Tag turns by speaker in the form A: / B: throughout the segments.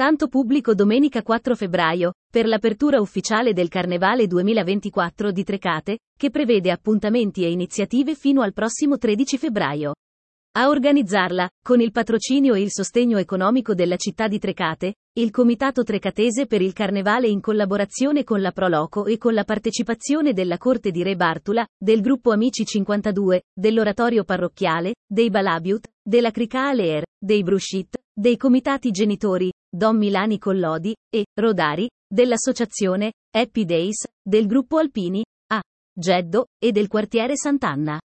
A: Tanto pubblico domenica 4 febbraio, per l'apertura ufficiale del Carnevale 2024 di Trecate, che prevede appuntamenti e iniziative fino al prossimo 13 febbraio. A organizzarla, con il patrocinio e il sostegno economico della città di Trecate, il Comitato Trecatese per il Carnevale in collaborazione con la Proloco e con la partecipazione della Corte di Re Bartula, del gruppo Amici 52, dell'Oratorio Parrocchiale, dei Balabiut, della Crica Aleer, dei Brushit, dei Comitati Genitori, Don Milani Collodi, e, Rodari, dell'Associazione, Happy Days, del gruppo Alpini, a, Geddo, e del quartiere Sant'Anna.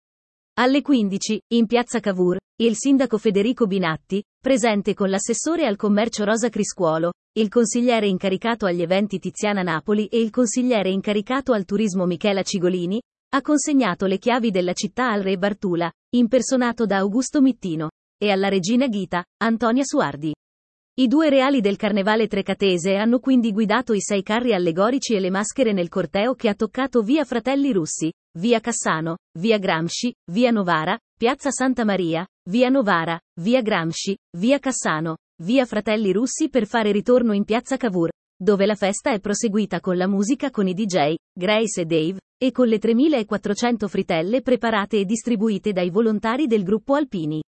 A: Alle 15, in piazza Cavour, il sindaco Federico Binatti, presente con l'assessore al commercio Rosa Criscuolo, il consigliere incaricato agli eventi Tiziana Napoli e il consigliere incaricato al turismo Michela Cigolini, ha consegnato le chiavi della città al re Bartula, impersonato da Augusto Mittino, e alla regina Ghita, Antonia Suardi. I due reali del carnevale trecatese hanno quindi guidato i sei carri allegorici e le maschere nel corteo che ha toccato via Fratelli Russi, via Cassano, via Gramsci, via Novara, piazza Santa Maria, via Novara, via Gramsci, via Cassano, via Fratelli Russi per fare ritorno in piazza Cavour, dove la festa è proseguita con la musica con i DJ, Grace e Dave, e con le 3400 fritelle preparate e distribuite dai volontari del gruppo Alpini.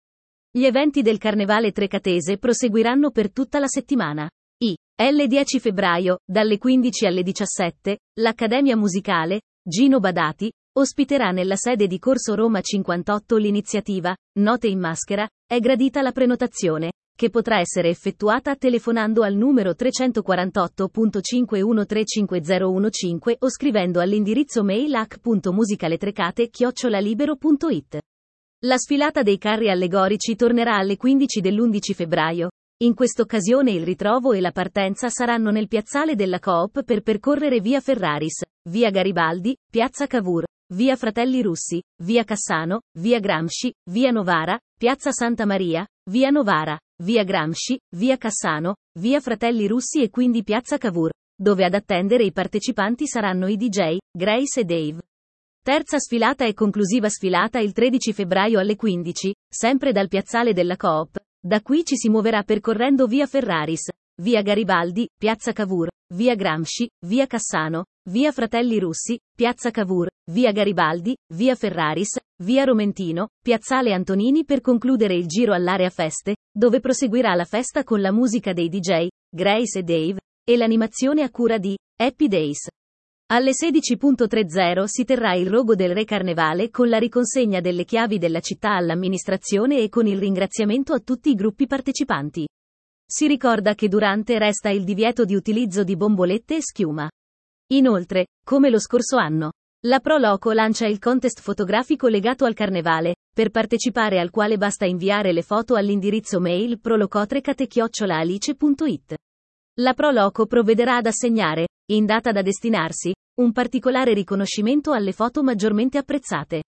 A: Gli eventi del Carnevale Trecatese proseguiranno per tutta la settimana. I. L 10 febbraio, dalle 15 alle 17, l'Accademia Musicale, Gino Badati, ospiterà nella sede di Corso Roma 58 l'iniziativa, Note in maschera, è gradita la prenotazione, che potrà essere effettuata telefonando al numero 348.5135015 o scrivendo all'indirizzo mail hack.musicaletrecate-libero.it. La sfilata dei carri allegorici tornerà alle 15 dell'11 febbraio. In quest'occasione il ritrovo e la partenza saranno nel piazzale della Coop per percorrere via Ferraris, via Garibaldi, piazza Cavour, via Fratelli Russi, via Cassano, via Gramsci, via Novara, piazza Santa Maria, via Novara, via Gramsci, via Cassano, via Fratelli Russi e quindi piazza Cavour, dove ad attendere i partecipanti saranno i DJ, Grace e Dave. Terza sfilata e conclusiva sfilata il 13 febbraio alle 15, sempre dal piazzale della Coop. Da qui ci si muoverà percorrendo via Ferraris, via Garibaldi, piazza Cavour, via Gramsci, via Cassano, via Fratelli Russi, piazza Cavour, via Garibaldi, via Ferraris, via Romentino, piazzale Antonini per concludere il giro all'area feste, dove proseguirà la festa con la musica dei DJ, Grace e Dave, e l'animazione a cura di Happy Days. Alle 16.30 si terrà il rogo del Re Carnevale con la riconsegna delle chiavi della città all'amministrazione e con il ringraziamento a tutti i gruppi partecipanti. Si ricorda che durante resta il divieto di utilizzo di bombolette e schiuma. Inoltre, come lo scorso anno, la Pro Loco lancia il contest fotografico legato al carnevale, per partecipare al quale basta inviare le foto all'indirizzo mail prolocotrecate-alice.it. La Proloco provvederà ad assegnare, in data da destinarsi, un particolare riconoscimento alle foto maggiormente apprezzate.